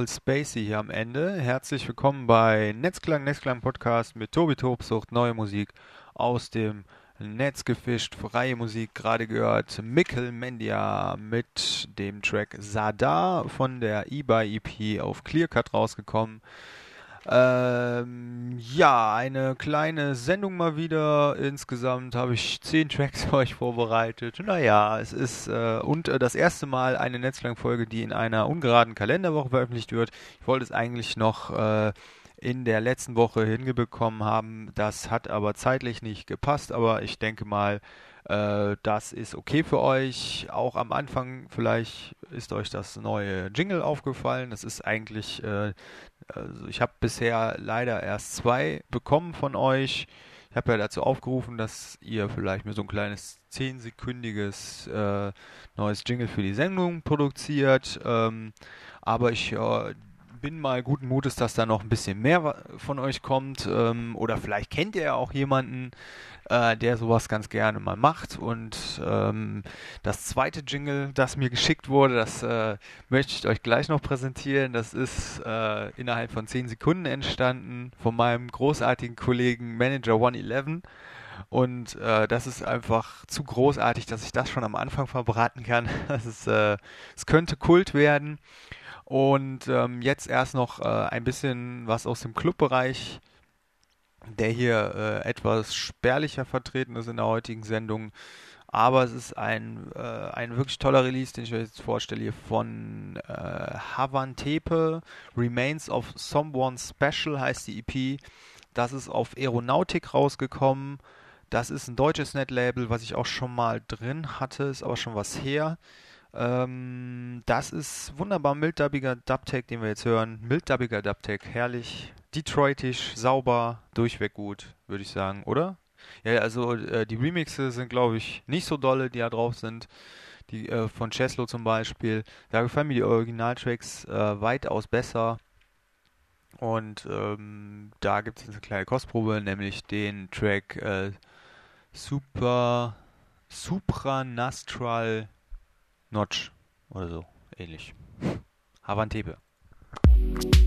voll spacey hier am Ende. Herzlich willkommen bei Netzklang, Netzklang Podcast mit Tobi Tobsucht, neue Musik aus dem Netz gefischt, freie Musik, gerade gehört Mikkel Mendia mit dem Track Sadar von der eBay EP auf Clearcut rausgekommen. Ähm, ja, eine kleine Sendung mal wieder. Insgesamt habe ich zehn Tracks für euch vorbereitet. Naja, es ist äh, und äh, das erste Mal eine Netzlangfolge, die in einer ungeraden Kalenderwoche veröffentlicht wird. Ich wollte es eigentlich noch äh, in der letzten Woche hingebekommen haben. Das hat aber zeitlich nicht gepasst, aber ich denke mal, äh, das ist okay für euch. Auch am Anfang vielleicht ist euch das neue Jingle aufgefallen. Das ist eigentlich, äh, also ich habe bisher leider erst zwei bekommen von euch. Ich habe ja dazu aufgerufen, dass ihr vielleicht mir so ein kleines zehnsekündiges äh, neues Jingle für die Sendung produziert. Ähm, aber ich äh, bin mal guten Mutes, dass da noch ein bisschen mehr von euch kommt. Ähm, oder vielleicht kennt ihr ja auch jemanden, äh, der sowas ganz gerne mal macht. Und ähm, das zweite Jingle, das mir geschickt wurde, das äh, möchte ich euch gleich noch präsentieren. Das ist äh, innerhalb von 10 Sekunden entstanden von meinem großartigen Kollegen Manager 111. Und äh, das ist einfach zu großartig, dass ich das schon am Anfang verbraten kann. Äh, es könnte Kult werden. Und ähm, jetzt erst noch äh, ein bisschen was aus dem Clubbereich, der hier äh, etwas spärlicher vertreten ist in der heutigen Sendung. Aber es ist ein, äh, ein wirklich toller Release, den ich euch jetzt vorstelle, hier von äh, Havantepe. Remains of Someone Special heißt die EP. Das ist auf Aeronautic rausgekommen. Das ist ein deutsches Netlabel, was ich auch schon mal drin hatte, ist aber schon was her. Ähm, das ist wunderbar milddubbiger Dubtech, den wir jetzt hören. Milddubbiger Dubtech, herrlich, Detroitisch, sauber, durchweg gut, würde ich sagen, oder? Ja, also äh, die Remixe sind, glaube ich, nicht so dolle, die da drauf sind. Die äh, von Cheslo zum Beispiel. Da gefallen mir die Originaltracks äh, weitaus besser. Und ähm, da gibt es eine kleine Kostprobe, nämlich den Track äh, Super Supranastral Notch oder so ähnlich. Havantepe. Hui,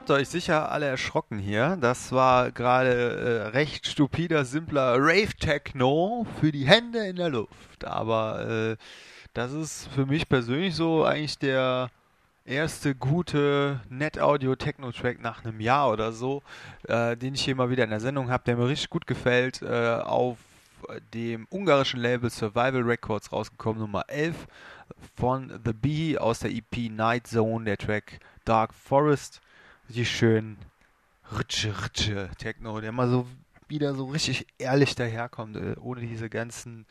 habt euch sicher alle erschrocken hier. Das war gerade äh, recht stupider, simpler Rave-Techno für die Hände in der Luft. Aber äh, das ist für mich persönlich so eigentlich der erste gute Net-Audio-Techno-Track nach einem Jahr oder so, äh, den ich hier mal wieder in der Sendung habe, der mir richtig gut gefällt. Äh, auf dem ungarischen Label Survival Records rausgekommen, Nummer 11 von The Bee aus der EP Night Zone, der Track Dark Forest. Richtig schön ritsche, ritsche Techno, der mal so wieder so richtig ehrlich daherkommt, äh, ohne diese ganzen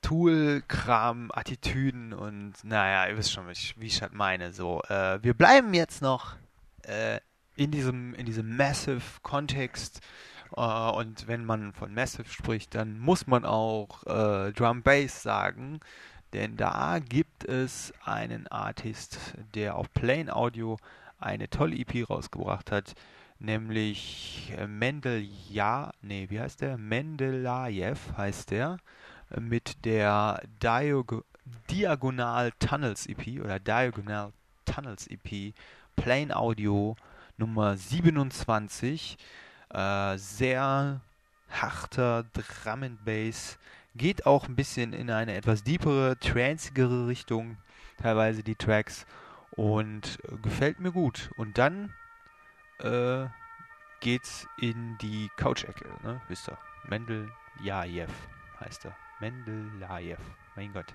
Tool-Kram, Attitüden und naja, ihr wisst schon, wie ich, halt meine. So, äh, wir bleiben jetzt noch äh, in diesem, in diesem Massive-Kontext. Äh, und wenn man von Massive spricht, dann muss man auch äh, Drum Bass sagen. Denn da gibt es einen Artist, der auf Plain Audio eine tolle EP rausgebracht hat, nämlich äh, Mendel Ja, nee, wie heißt der? Mendelajew heißt der mit der Diag Diagonal Tunnels EP oder Diagonal Tunnels EP Plain Audio Nummer 27. Äh, sehr harter Drum and Bass. Geht auch ein bisschen in eine etwas deepere, tranceigere Richtung, teilweise die Tracks. Und äh, gefällt mir gut. Und dann äh, geht's in die Couch-Ecke, ne? Wisst ihr? Mendel Jajew heißt er. Mendelejew. Mein Gott.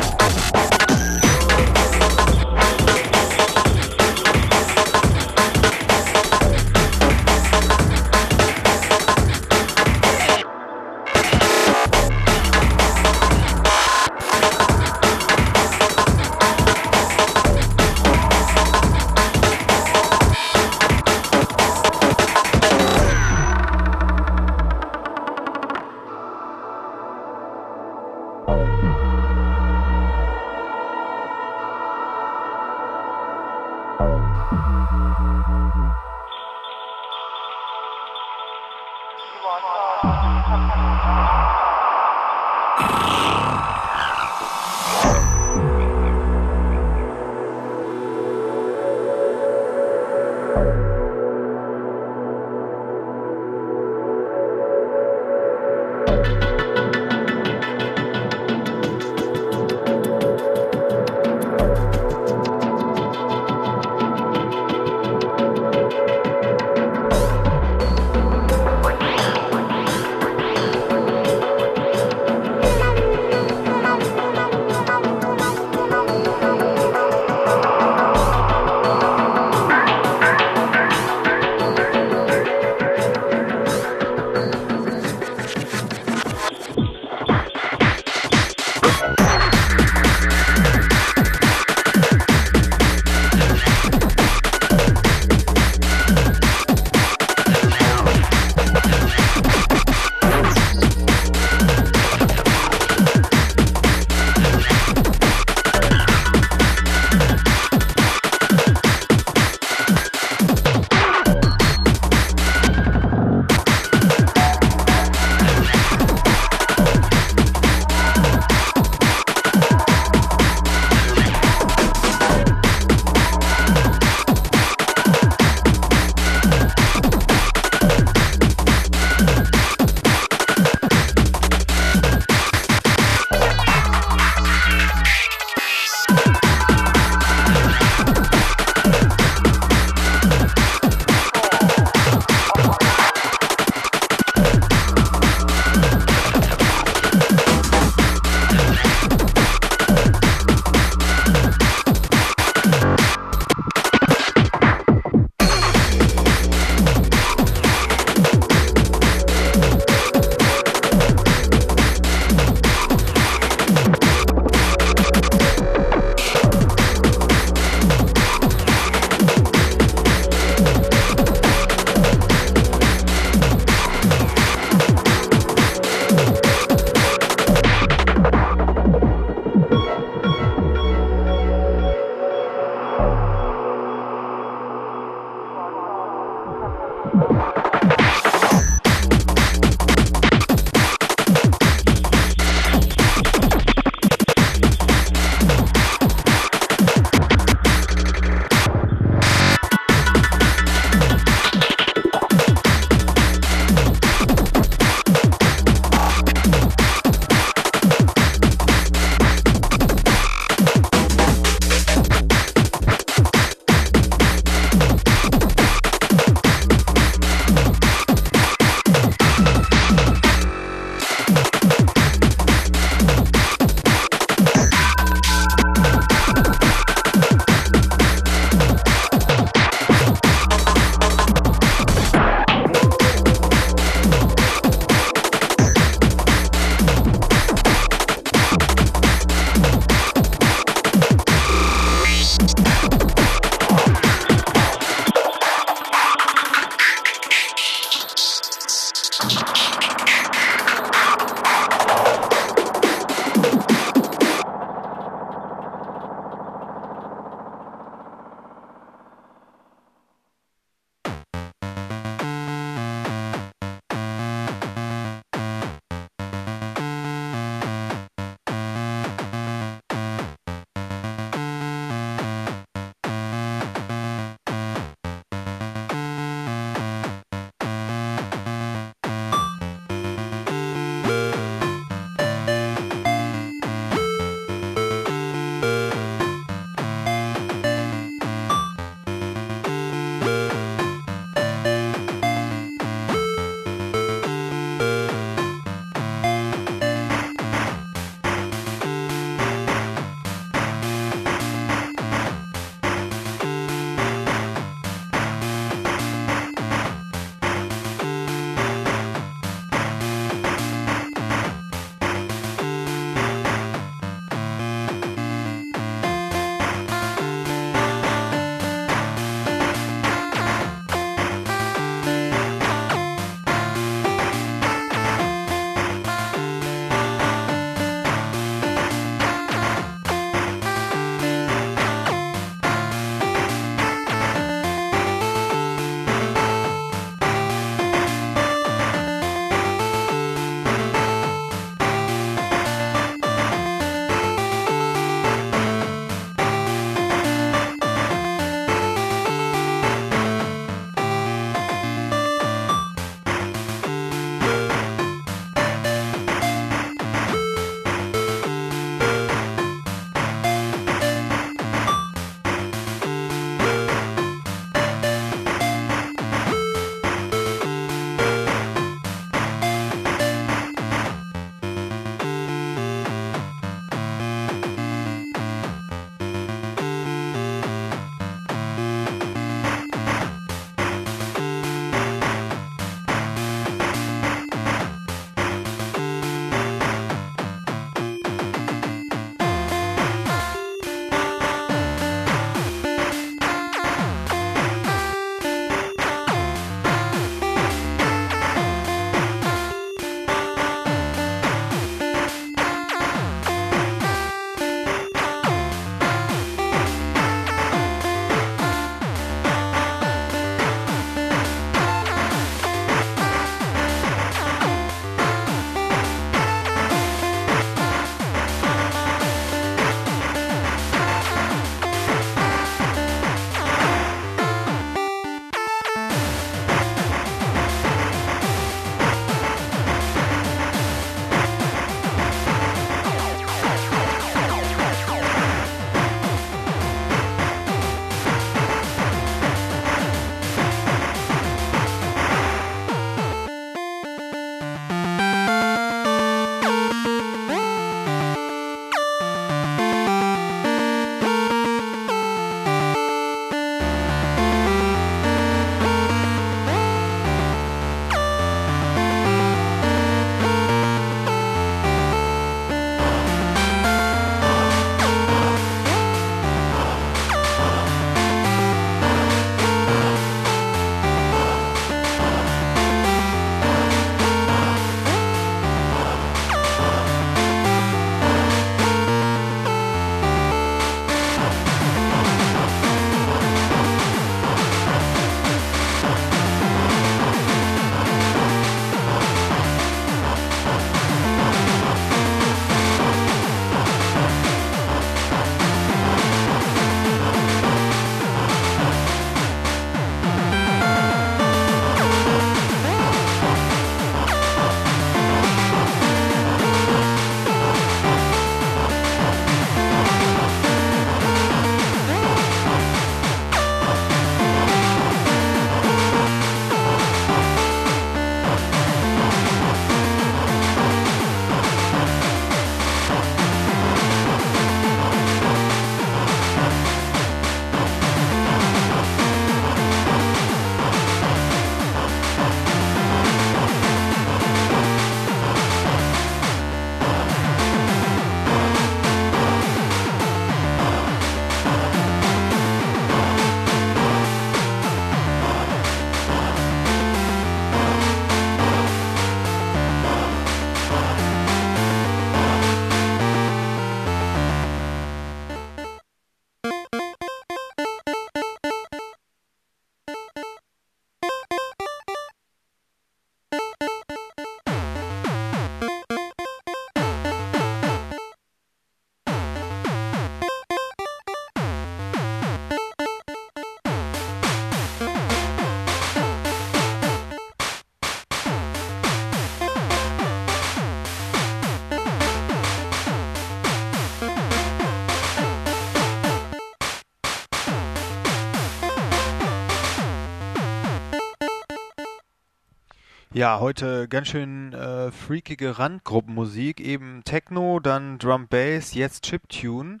Ja, heute ganz schön äh, freakige Randgruppenmusik, eben Techno, dann Drum Bass, jetzt Chiptune.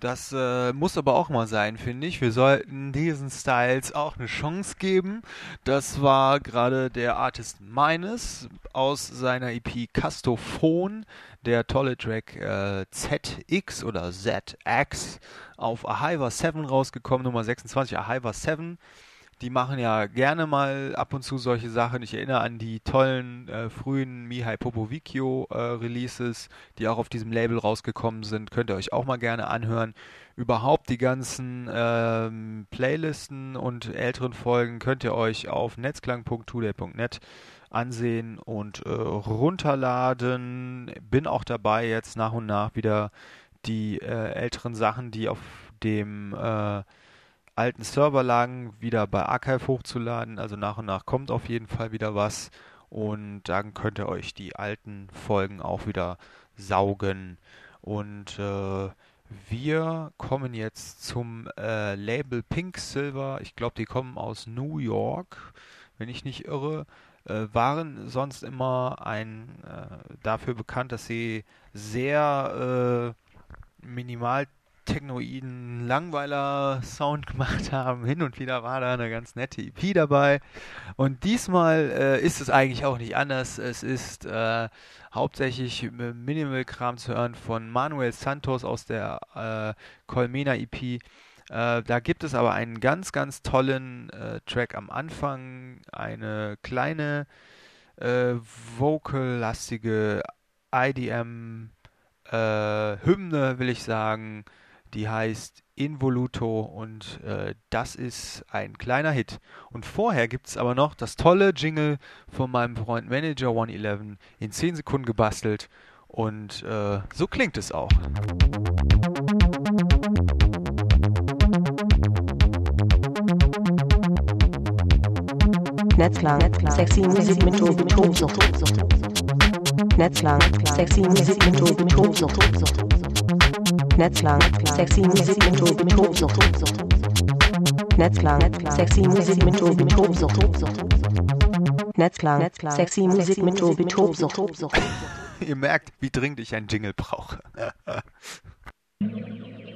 Das äh, muss aber auch mal sein, finde ich. Wir sollten diesen Styles auch eine Chance geben. Das war gerade der Artist Minus aus seiner EP Castophon, der tolle Track äh, ZX oder ZX auf Ahiva 7 rausgekommen, Nummer 26, Ahiva 7 die machen ja gerne mal ab und zu solche Sachen. Ich erinnere an die tollen äh, frühen Mihai Popovicchio äh, Releases, die auch auf diesem Label rausgekommen sind. Könnt ihr euch auch mal gerne anhören. Überhaupt die ganzen ähm, Playlisten und älteren Folgen könnt ihr euch auf netzklang.today.net ansehen und äh, runterladen. Bin auch dabei, jetzt nach und nach wieder die äh, älteren Sachen, die auf dem äh, alten Serverlagen wieder bei Archive hochzuladen. Also nach und nach kommt auf jeden Fall wieder was. Und dann könnt ihr euch die alten Folgen auch wieder saugen. Und äh, wir kommen jetzt zum äh, Label Pink Silver. Ich glaube, die kommen aus New York, wenn ich nicht irre. Äh, waren sonst immer ein äh, dafür bekannt, dass sie sehr äh, minimal technoiden Langweiler-Sound gemacht haben. Hin und wieder war da eine ganz nette EP dabei. Und diesmal äh, ist es eigentlich auch nicht anders. Es ist äh, hauptsächlich Minimal-Kram zu hören von Manuel Santos aus der äh, Colmena EP. Äh, da gibt es aber einen ganz, ganz tollen äh, Track am Anfang. Eine kleine äh, vocal-lastige IDM Hymne, will ich sagen, die heißt Involuto und äh, das ist ein kleiner Hit. Und vorher gibt es aber noch das tolle Jingle von meinem Freund Manager 111 in 10 Sekunden gebastelt und äh, so klingt es auch. Netzklang, sexy Musik mit Tobsucht. Netzklang, sexy Musik mit Tobsucht. Netzlang, sexy Musik mit Tobsucht. Netzlang, sexy Musik mit Tobsucht. Netzlang, sexy Musik mit Tobsucht. Ihr merkt, wie dringend ich ein Jingle brauche.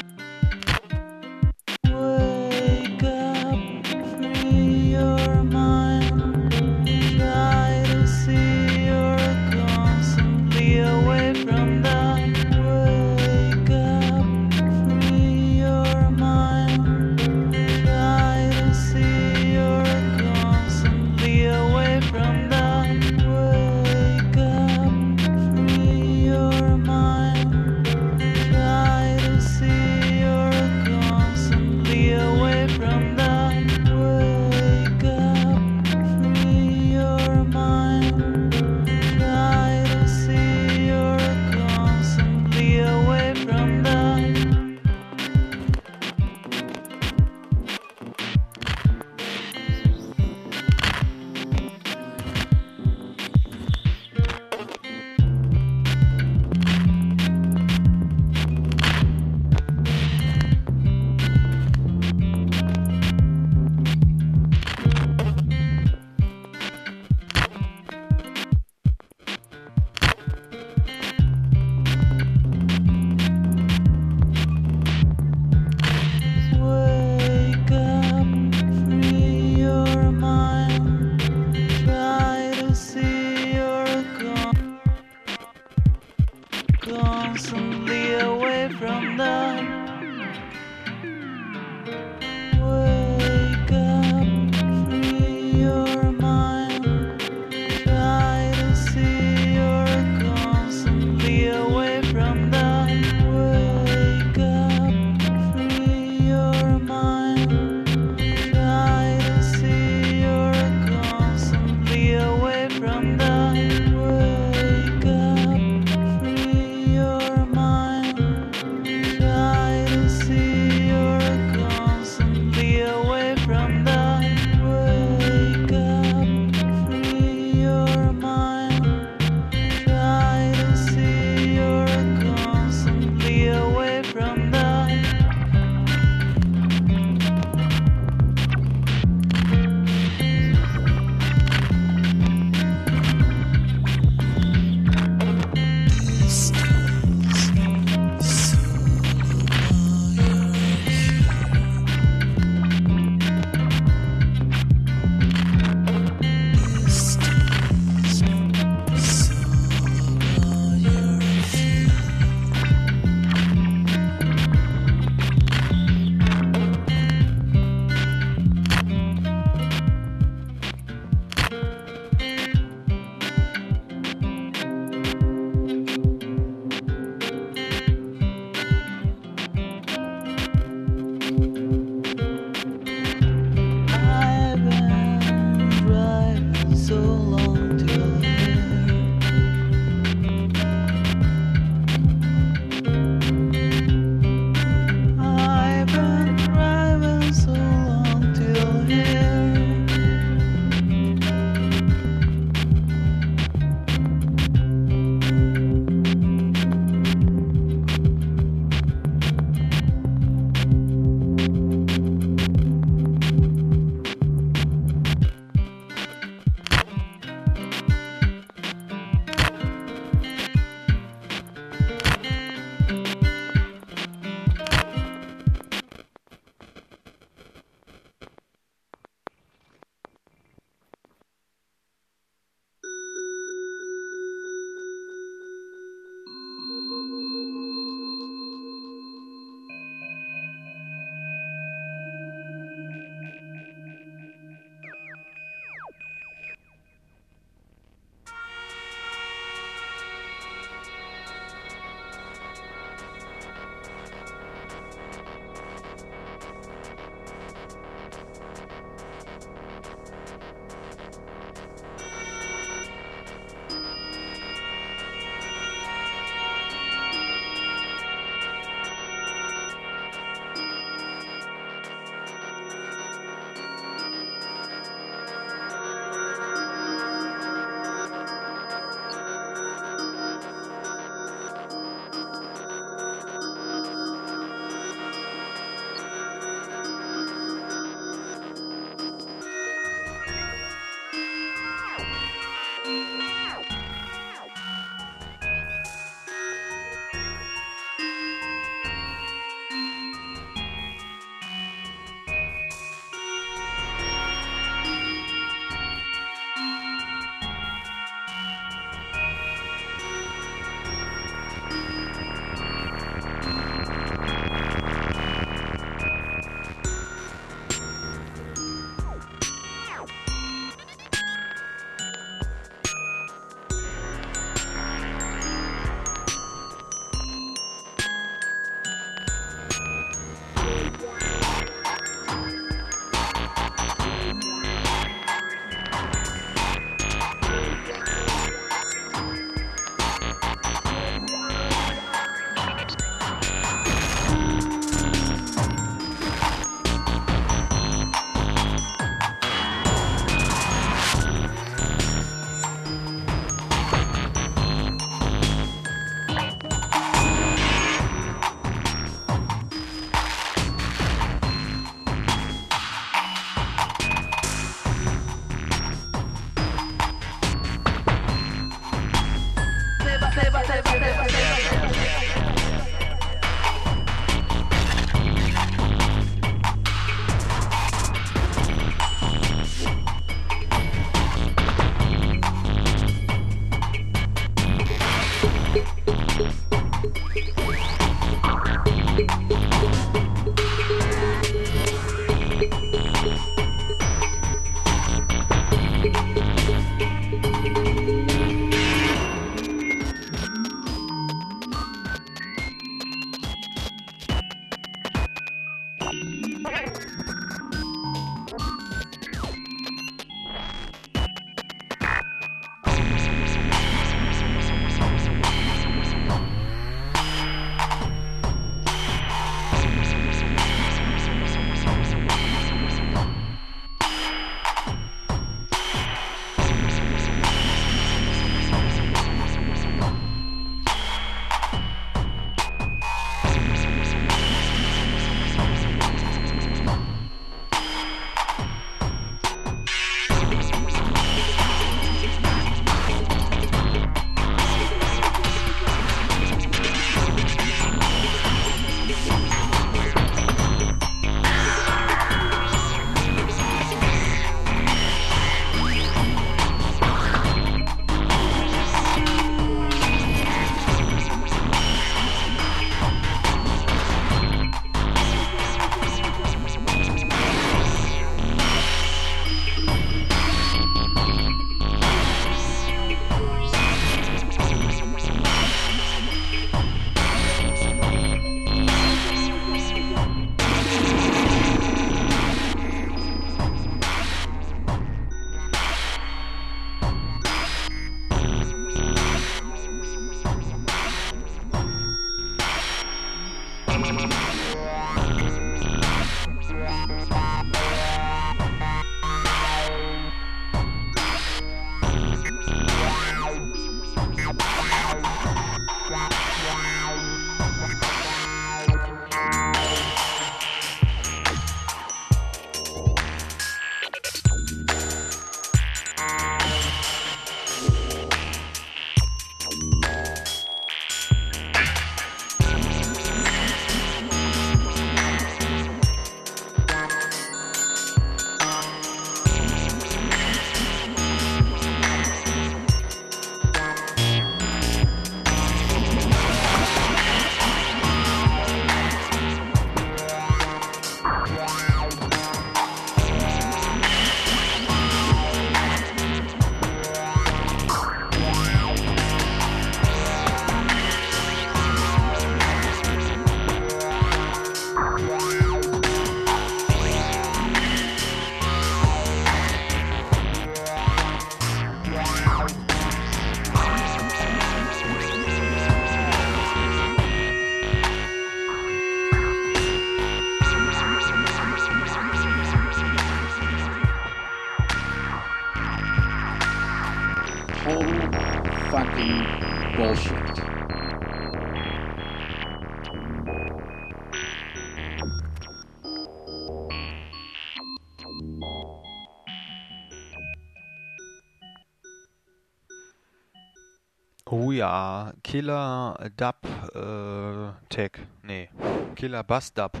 Killer Dub äh, Tech. Nee, Killer Bass Dub.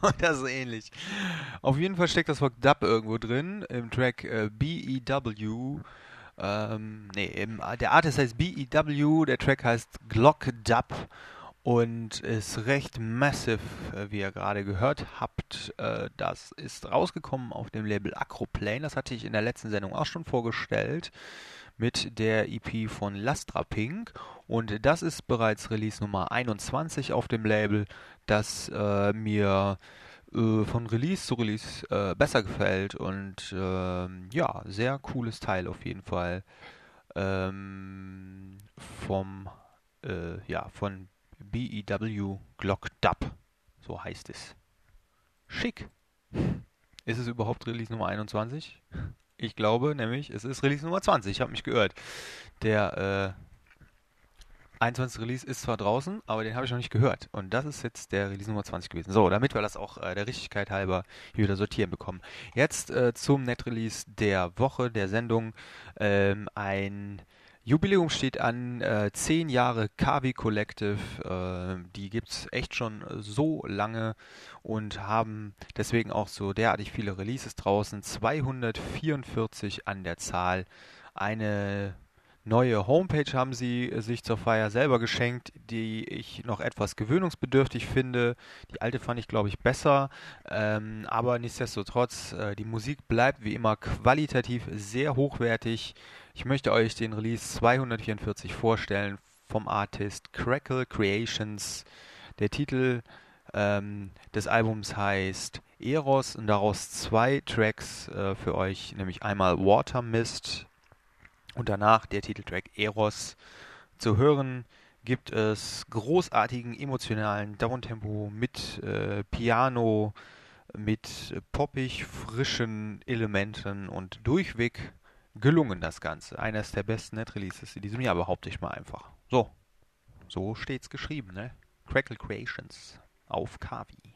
das ist ähnlich. Auf jeden Fall steckt das Wort Dub irgendwo drin im Track äh, BEW. Ähm, nee, im, der Artist heißt BEW, der Track heißt Glock Dub und ist recht massive, äh, wie ihr gerade gehört habt. Äh, das ist rausgekommen auf dem Label Acroplane. Das hatte ich in der letzten Sendung auch schon vorgestellt mit der EP von Lastra Pink. Und das ist bereits Release Nummer 21 auf dem Label, das äh, mir äh, von Release zu Release äh, besser gefällt. Und ähm, ja, sehr cooles Teil auf jeden Fall. Ähm, vom, äh, ja, von BEW Glock Dub. So heißt es. Schick. Ist es überhaupt Release Nummer 21? Ich glaube nämlich, es ist Release Nummer 20. Ich habe mich geirrt. Der äh, 21. Release ist zwar draußen, aber den habe ich noch nicht gehört. Und das ist jetzt der Release Nummer 20 gewesen. So, damit wir das auch äh, der Richtigkeit halber hier wieder sortieren bekommen. Jetzt äh, zum Net-Release der Woche, der Sendung. Ähm, ein Jubiläum steht an, äh, zehn Jahre KW Collective, äh, die gibt es echt schon so lange und haben deswegen auch so derartig viele Releases draußen, 244 an der Zahl. Eine neue Homepage haben sie sich zur Feier selber geschenkt, die ich noch etwas gewöhnungsbedürftig finde. Die alte fand ich, glaube ich, besser, ähm, aber nichtsdestotrotz, äh, die Musik bleibt wie immer qualitativ sehr hochwertig. Ich möchte euch den Release 244 vorstellen vom Artist Crackle Creations. Der Titel ähm, des Albums heißt Eros und daraus zwei Tracks äh, für euch, nämlich einmal Water Mist und danach der Titeltrack Eros. Zu hören gibt es großartigen emotionalen Downtempo mit äh, Piano, mit poppig frischen Elementen und durchweg gelungen das Ganze. Eines der besten Net-Releases in diesem Jahr, behaupte ich mal einfach. So, so steht's geschrieben, ne? Crackle Creations auf Kavi.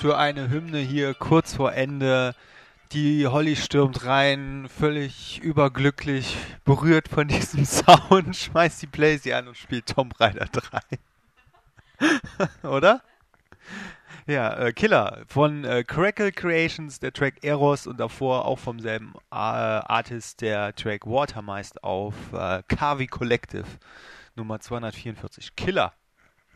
Für eine Hymne hier kurz vor Ende. Die Holly stürmt rein, völlig überglücklich, berührt von diesem Sound, schmeißt die Blazy an und spielt Tomb Raider 3. Oder? Ja, äh, Killer von äh, Crackle Creations, der Track Eros und davor auch vom selben äh, Artist der Track Watermeist auf äh, Kavi Collective Nummer 244. Killer.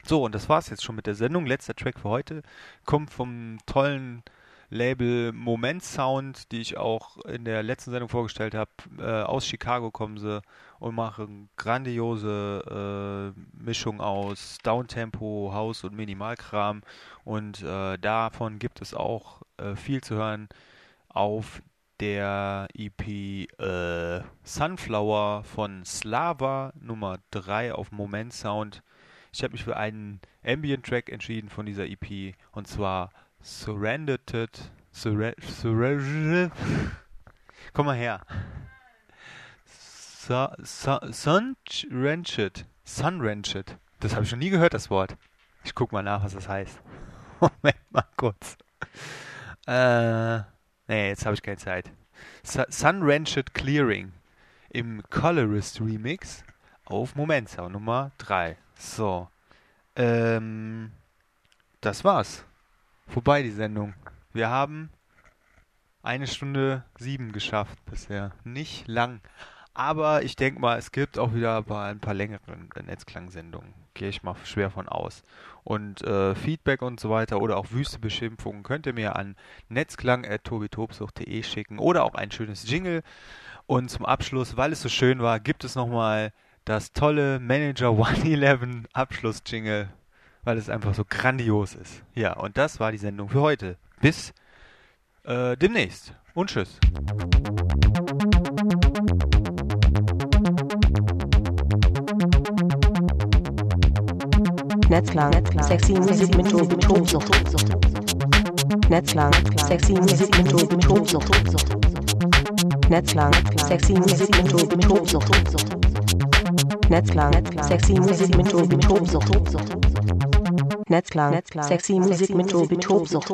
So, und das war's jetzt schon mit der Sendung. Letzter Track für heute kommt vom tollen Label Moment Sound, die ich auch in der letzten Sendung vorgestellt habe. Äh, aus Chicago kommen sie und machen grandiose äh, Mischung aus Downtempo, House und Minimalkram. Und äh, davon gibt es auch äh, viel zu hören auf der EP äh, Sunflower von Slava Nummer 3 auf Moment Sound. Ich habe mich für einen Ambient Track entschieden von dieser EP und zwar Surrendered. Surre Surre Komm mal her. Su Su Sunwrenched. Sunwrenched. Das habe ich noch nie gehört, das Wort. Ich guck mal nach, was das heißt. Moment mal kurz. Äh, nee, jetzt habe ich keine Zeit. Su Sunwrenched Clearing im Colorist Remix auf Momentsound Nummer 3. So. Ähm, das war's. Vorbei die Sendung. Wir haben eine Stunde sieben geschafft bisher. Nicht lang. Aber ich denke mal, es gibt auch wieder ein paar längere Netzklangsendungen. Gehe ich mal schwer von aus. Und äh, Feedback und so weiter oder auch wüste Beschimpfungen könnt ihr mir an netzklang.tobitobsucht.de schicken oder auch ein schönes Jingle. Und zum Abschluss, weil es so schön war, gibt es nochmal das tolle Manager 111 Abschluss-Jingle, weil es einfach so grandios ist. Ja, und das war die Sendung für heute. Bis äh, demnächst und tschüss. Netzklang, sexy Musik mit Tobi Tobsucht. Netzklang, sexy Musik mit Tobi Tobsucht. Netzklang, sexy Musik mit Tobi Tobsucht. Netzklang, sexy Musik mit Tobi Tobsucht. Netzklang, sexy Musik mit Tobi Tobsucht.